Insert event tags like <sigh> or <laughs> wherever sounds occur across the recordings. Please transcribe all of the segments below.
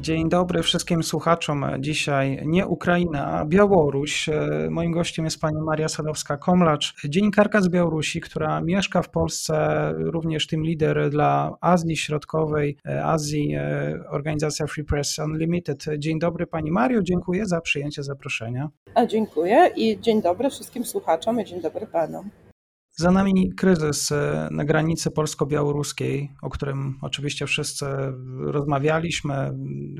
Dzień dobry wszystkim słuchaczom. Dzisiaj nie Ukraina, a Białoruś. Moim gościem jest pani Maria Sadowska-Komlacz, dziennikarka z Białorusi, która mieszka w Polsce, również tym lider dla Azji Środkowej, Azji, organizacja Free Press Unlimited. Dzień dobry pani Mario, dziękuję za przyjęcie zaproszenia. A dziękuję i dzień dobry wszystkim słuchaczom i dzień dobry panom. Za nami kryzys e, na granicy polsko-białoruskiej, o którym oczywiście wszyscy rozmawialiśmy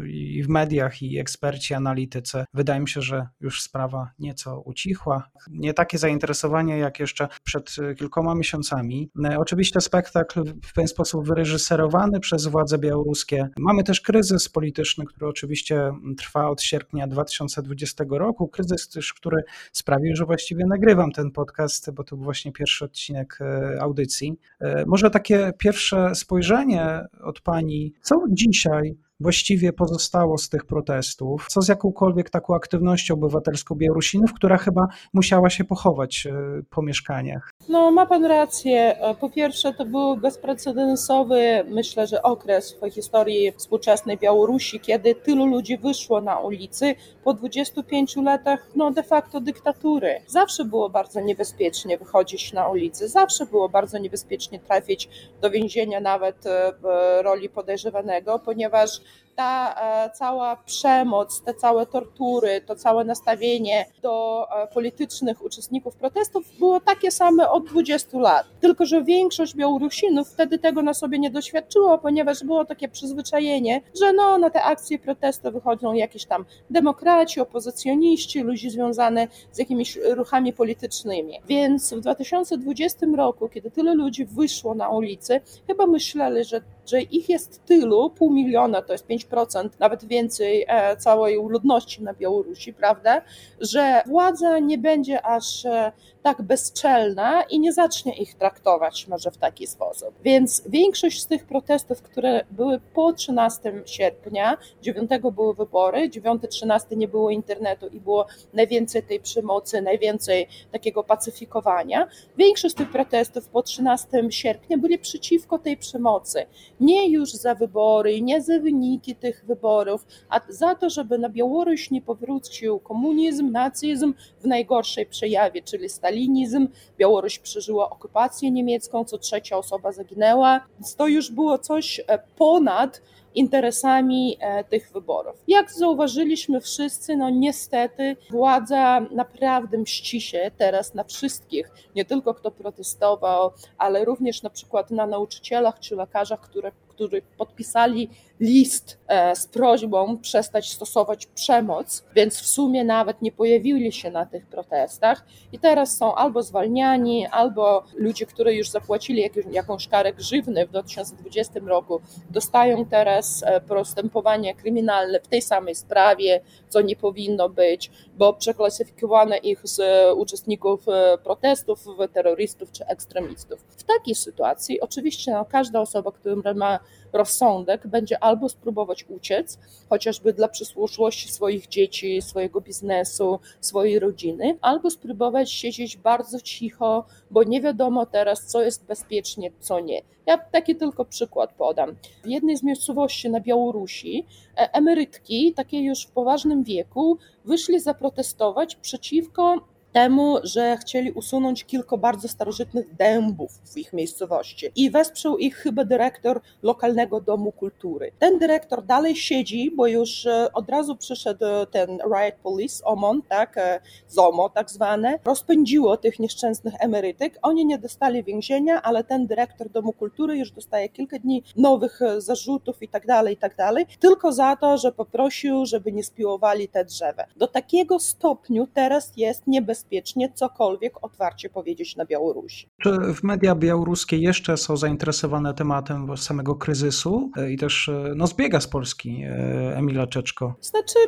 i w mediach, i eksperci, analitycy. Wydaje mi się, że już sprawa nieco ucichła. Nie takie zainteresowanie jak jeszcze przed kilkoma miesiącami. E, oczywiście spektakl w pewien sposób wyreżyserowany przez władze białoruskie. Mamy też kryzys polityczny, który oczywiście trwa od sierpnia 2020 roku. Kryzys też, który sprawił, że właściwie nagrywam ten podcast, bo to był właśnie pierwszy odcinek e, audycji. E, może takie pierwsze spojrzenie od Pani, co dzisiaj właściwie pozostało z tych protestów? Co z jakąkolwiek taką aktywnością obywatelską Białorusinów, która chyba musiała się pochować e, po mieszkaniach? No, ma pan rację. Po pierwsze, to był bezprecedensowy, myślę, że okres w historii współczesnej Białorusi, kiedy tylu ludzi wyszło na ulicy po 25 latach no, de facto dyktatury. Zawsze było bardzo niebezpiecznie wychodzić na ulicy, zawsze było bardzo niebezpiecznie trafić do więzienia, nawet e, w roli podejrzewanego, ponieważ ta e, cała przemoc, te całe tortury, to całe nastawienie do e, politycznych uczestników protestów było takie same od 20 lat. Tylko, że większość Białorusinów wtedy tego na sobie nie doświadczyło, ponieważ było takie przyzwyczajenie, że no, na te akcje protestu wychodzą jakieś tam demokraci, opozycjoniści, ludzie związane z jakimiś ruchami politycznymi. Więc w 2020 roku, kiedy tyle ludzi wyszło na ulicy, chyba myśleli, że że ich jest tylu, pół miliona, to jest 5%, nawet więcej e, całej ludności na Białorusi, prawda, że władza nie będzie aż e, tak bezczelna i nie zacznie ich traktować może w taki sposób. Więc większość z tych protestów, które były po 13 sierpnia, 9 były wybory, 9-13 nie było internetu i było najwięcej tej przemocy, najwięcej takiego pacyfikowania. Większość z tych protestów po 13 sierpnia byli przeciwko tej przemocy. Nie już za wybory, nie za wyniki tych wyborów, a za to, żeby na Białoruś nie powrócił komunizm, nazizm w najgorszej przejawie, czyli stalinizm. Białoruś przeżyła okupację niemiecką, co trzecia osoba zaginęła. Więc to już było coś e, ponad interesami e, tych wyborów. Jak zauważyliśmy wszyscy, no niestety władza naprawdę mści się teraz na wszystkich, nie tylko kto protestował, ale również na przykład na nauczycielach czy lekarzach, które, którzy podpisali list e, z prośbą przestać stosować przemoc, więc w sumie nawet nie pojawili się na tych protestach i teraz są albo zwalniani, albo ludzie, którzy już zapłacili jakąś karę grzywny w 2020 roku, dostają teraz e, postępowanie kryminalne w tej samej sprawie, co nie powinno być, bo przeklasyfikowano ich z uczestników e, protestów w terrorystów czy ekstremistów. W takiej sytuacji oczywiście no, każda osoba, która ma rozsądek, będzie albo spróbować uciec, chociażby dla przyszłości swoich dzieci, swojego biznesu, swojej rodziny, albo spróbować siedzieć bardzo cicho, bo nie wiadomo teraz, co jest bezpiecznie, co nie. Ja taki tylko przykład podam. W jednej z miejscowości na Białorusi e, emerytki, takie już w poważnym wieku, wyszli zaprotestować przeciwko temu, że chcieli usunąć kilka bardzo starożytnych dębów w ich miejscowości i wesprzał ich chyba dyrektor lokalnego domu kultury. Ten dyrektor dalej siedzi, bo już e, od razu przyszedł ten riot police, OMON, tak, e, ZOMO tak zwane, rozpędziło tych nieszczęsnych emerytek. Oni nie dostali więzienia, ale ten dyrektor domu kultury już dostaje kilka dni nowych e, zarzutów i tak dalej, i tak dalej, tylko za to, że poprosił, żeby nie spiłowali te drzewa. Do takiego stopniu teraz jest niebezpieczne bezpiecznie cokolwiek otwarcie powiedzieć na Białorusi. Czy w media białoruskie jeszcze są zainteresowane tematem samego kryzysu i też no, zbiega z Polski e, Emila Czeczko? Znaczy,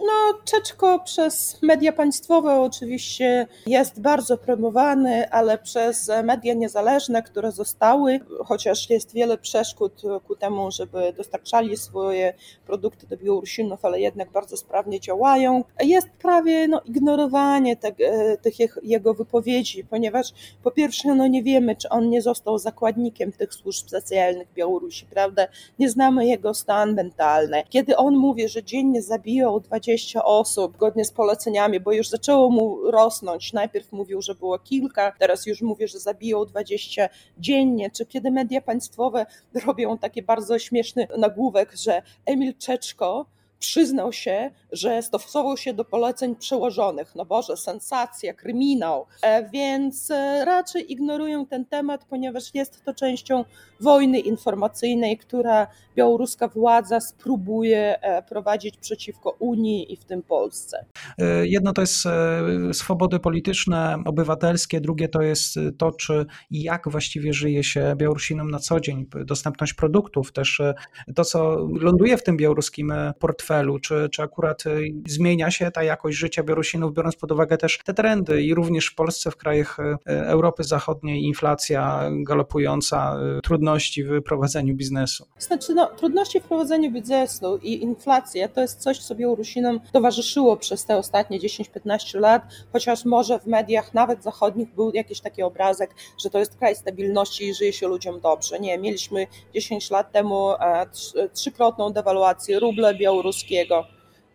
No, Czeczko przez media państwowe oczywiście jest bardzo promowany, ale przez media niezależne, które zostały, chociaż jest wiele przeszkód ku temu, żeby dostarczali swoje produkty do Białorusinów, ale jednak bardzo sprawnie działają, jest prawie no, ignorowanie te, tych jego wypowiedzi, ponieważ po pierwsze no, nie wiemy, czy on nie został zakładnikiem tych służb specjalnych Białorusi, prawda? Nie znamy jego stan mentalny. Kiedy on mówi, że dziennie zabijał 20 20 osób, zgodnie z poleceniami, bo już zaczęło mu rosnąć. Najpierw mówił, że było kilka, teraz już mówi, że zabiją 20 dziennie. Czy kiedy media państwowe <laughs> robią taki bardzo śmieszny nagłówek, że Emil Czeczko przyznał się, że stosował się do poleceń przełożonych. No Boże, sensacja, kryminał. E, więc e, raczej ignorują ten temat, ponieważ jest to częścią wojny informacyjnej, która białoruska władza spróbuje e, prowadzić przeciwko Unii i w tym Polsce. Jedno to jest swobody polityczne, obywatelskie, drugie to jest to, czy i jak właściwie żyje się Białorusinom na co dzień, dostępność produktów, też to, co ląduje w tym białoruskim portfelu, czy, czy akurat zmienia się ta jakość życia Białorusinów, biorąc pod uwagę też te trendy i również w Polsce, w krajach Europy Zachodniej inflacja galopująca, y, trudności w prowadzeniu biznesu? Znaczy, no, trudności w prowadzeniu biznesu i inflacja to jest coś, co Białorusinom towarzyszyło przez te ostatnie 10-15 lat, chociaż może w mediach nawet zachodnich był jakiś taki obrazek, że to jest kraj stabilności i żyje się ludziom dobrze. Nie, mieliśmy 10 lat temu e, trzykrotną dewaluację rubla białoruskiego,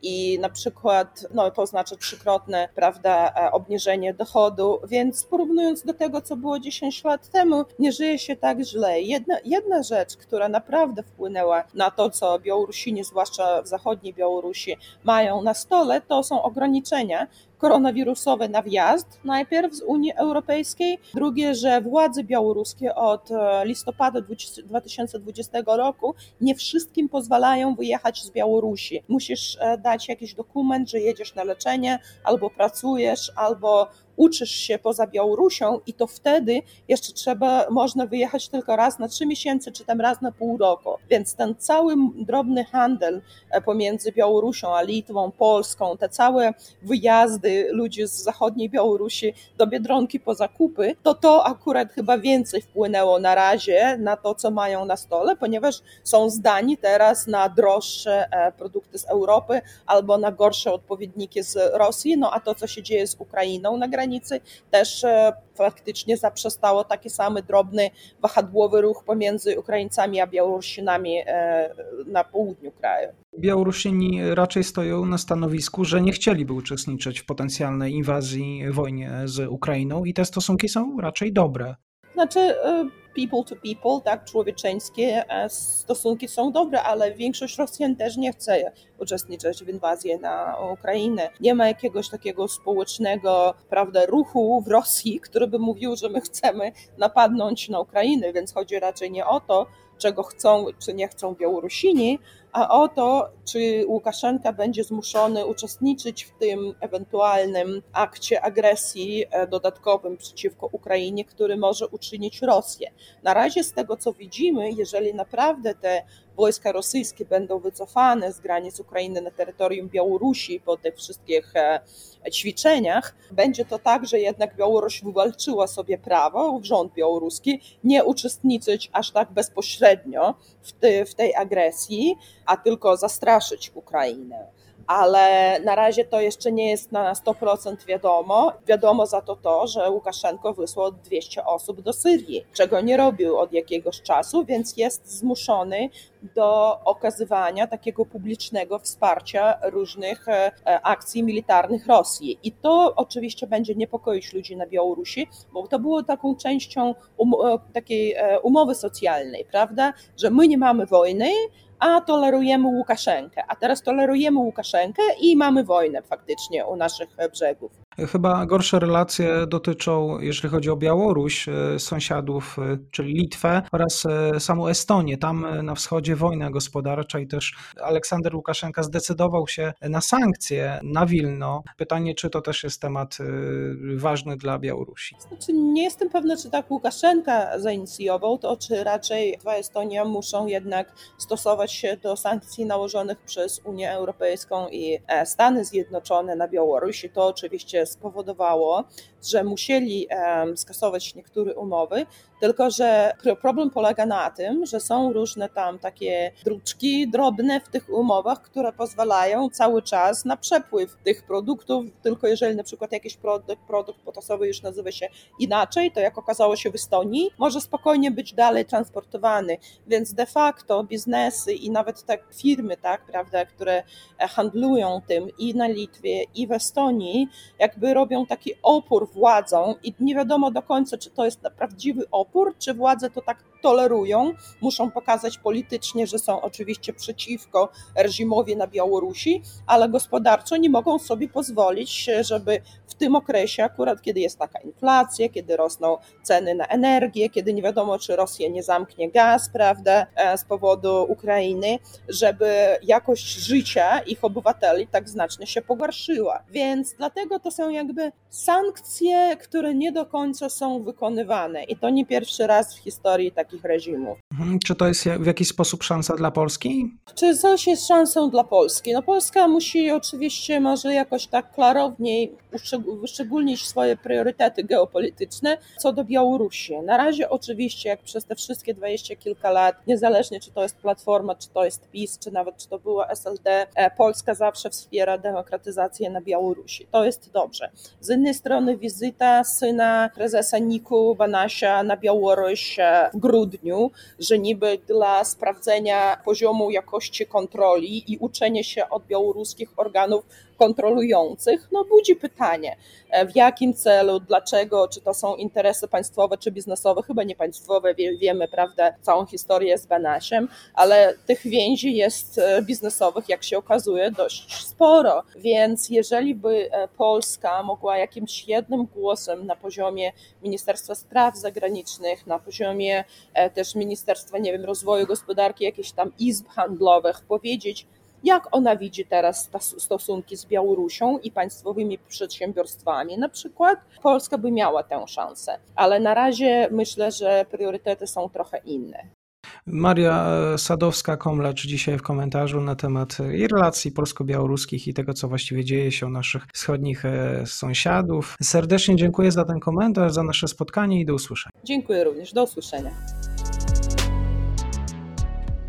i na przykład, no to znaczy trzykrotne, prawda, e, obniżenie dochodu, więc porównując do tego, co było 10 lat temu, nie żyje się tak źle. Jedna, jedna rzecz, która naprawdę wpłynęła na to, co Białorusini, zwłaszcza w zachodniej Białorusi, mają na stole, to są ograniczenia, koronawirusowe na wjazd, najpierw z Unii Europejskiej, drugie, że władze białoruskie od e, listopada 2020 roku nie wszystkim pozwalają wyjechać z Białorusi. Musisz e, dać jakiś dokument, że jedziesz na leczenie, albo pracujesz, albo uczysz się poza Białorusią i to wtedy jeszcze trzeba, można wyjechać tylko raz na trzy miesiące, czy tam raz na pół roku. Więc ten cały drobny handel e, pomiędzy Białorusią a Litwą, Polską, te całe wyjazdy ludzi z zachodniej Białorusi do Biedronki po zakupy, to to akurat chyba więcej wpłynęło na razie na to, co mają na stole, ponieważ są zdani teraz na droższe e, produkty z Europy albo na gorsze odpowiedniki z Rosji, no a to, co się dzieje z Ukrainą na granicy, granicy też e, faktycznie zaprzestało taki samy drobny, wahadłowy ruch pomiędzy Ukraińcami a Białorusinami e, na południu kraju. Białorusini raczej stoją na stanowisku, że nie chcieliby uczestniczyć w potencjalnej inwazji, wojnie z Ukrainą i te stosunki są raczej dobre. Znaczy, e, people to people, tak, człowieczeńskie e, stosunki są dobre, ale większość Rosjan też nie chce uczestniczyć w inwazji na Ukrainę. Nie ma jakiegoś takiego społecznego, prawda, ruchu w Rosji, który by mówił, że my chcemy napadnąć na Ukrainę, więc chodzi raczej nie o to, czego chcą czy nie chcą Białorusini, a o to, czy Łukaszenka będzie zmuszony uczestniczyć w tym ewentualnym akcie agresji e, dodatkowym przeciwko Ukrainie, który może uczynić Rosję. Na razie z tego, co widzimy, jeżeli naprawdę te wojska rosyjskie będą wycofane z granic Ukrainy na terytorium Białorusi po tych wszystkich e, ćwiczeniach, będzie to tak, że jednak Białoruś wywalczyła sobie prawo, rząd białoruski, nie uczestniczyć aż tak bezpośrednio w, w tej agresji, a tylko zastraszyć Ukrainę ale na razie to jeszcze nie jest na 100% wiadomo. Wiadomo za to to, że Łukaszenko wysłał 200 osób do Syrii, czego nie robił od jakiegoś czasu, więc jest zmuszony do okazywania takiego publicznego wsparcia różnych e, akcji militarnych Rosji. I to oczywiście będzie niepokoić ludzi na Białorusi, bo to było taką częścią um takiej e, umowy socjalnej, prawda, że my nie mamy wojny, a tolerujemy Łukaszenkę, a teraz tolerujemy Łukaszenkę i mamy wojnę faktycznie u naszych brzegów. Chyba gorsze relacje dotyczą, jeżeli chodzi o Białoruś, e, sąsiadów, e, czyli Litwę oraz e, samą Estonię. Tam na wschodzie wojna gospodarcza i też Aleksander Łukaszenka zdecydował się na sankcje na Wilno. Pytanie, czy to też jest temat ważny dla Białorusi? Znaczy, nie jestem pewna, czy tak Łukaszenka zainicjował to, czy raczej dwa Estonia muszą jednak stosować się do sankcji nałożonych przez Unię Europejską i Stany Zjednoczone na Białoruś. I to oczywiście spowodowało, że musieli skasować niektóre umowy, tylko że problem polega na tym, że są różne tam takie druczki drobne w tych umowach, które pozwalają cały czas na przepływ tych produktów, tylko jeżeli na przykład jakiś produkt, produkt potasowy już nazywa się inaczej, to jak okazało się w Estonii, może spokojnie być dalej transportowany, więc de facto biznesy i nawet te firmy, tak, prawda, które handlują tym i na Litwie i w Estonii, jakby robią taki opór władzą i nie wiadomo do końca, czy to jest prawdziwy opór, czy władze to tak tolerują, muszą pokazać politycznie, że są oczywiście przeciwko reżimowi na Białorusi, ale gospodarczo nie mogą sobie pozwolić, żeby w tym okresie, akurat kiedy jest taka inflacja, kiedy rosną ceny na energię, kiedy nie wiadomo, czy Rosja nie zamknie gaz, prawda, e, z powodu Ukrainy, żeby jakość życia ich obywateli tak znacznie się pogorszyła. Więc dlatego to są jakby sankcje, które nie do końca są wykonywane i to nie pierwszy raz w historii takich reżimów. Mhm. Czy to jest w jakiś sposób szansa dla Polski? Czy coś jest szansą dla Polski? No Polska musi oczywiście może jakoś tak klarowniej wyszczególnić swoje priorytety geopolityczne co do Białorusi. Na razie oczywiście, jak przez te wszystkie dwadzieścia kilka lat, niezależnie czy to jest Platforma, czy to jest PiS, czy nawet czy to była SLD, e, Polska zawsze wspiera demokratyzację na Białorusi. To jest dobrze. Z jednej strony wizyta syna prezesa Niku Banasia na Białoruś e, w grudniu, że niby dla sprawdzenia poziomu jakości kontroli i uczenia się od białoruskich organów kontrolujących, no budzi pytanie, e, w jakim celu, dlaczego, czy to są interesy państwowe, czy biznesowe, chyba nie państwowe, wie, wiemy, prawda, całą historię z Banasiem, ale tych więzi jest e, biznesowych, jak się okazuje, dość sporo, więc jeżeli by e, Polska mogła jakimś jednym głosem na poziomie Ministerstwa Spraw Zagranicznych, na poziomie też Ministerstwa, nie wiem, Rozwoju Gospodarki, jakichś tam izb handlowych powiedzieć, jak ona widzi teraz stosunki z Białorusią i państwowymi przedsiębiorstwami. Na przykład Polska by miała tę szansę, ale na razie myślę, że priorytety są trochę inne. Maria Sadowska-Komlecz dzisiaj w komentarzu na temat i relacji polsko-białoruskich i tego, co właściwie dzieje się u naszych wschodnich e, sąsiadów. Serdecznie dziękuję za ten komentarz, za nasze spotkanie i do usłyszenia. Dziękuję również, do usłyszenia.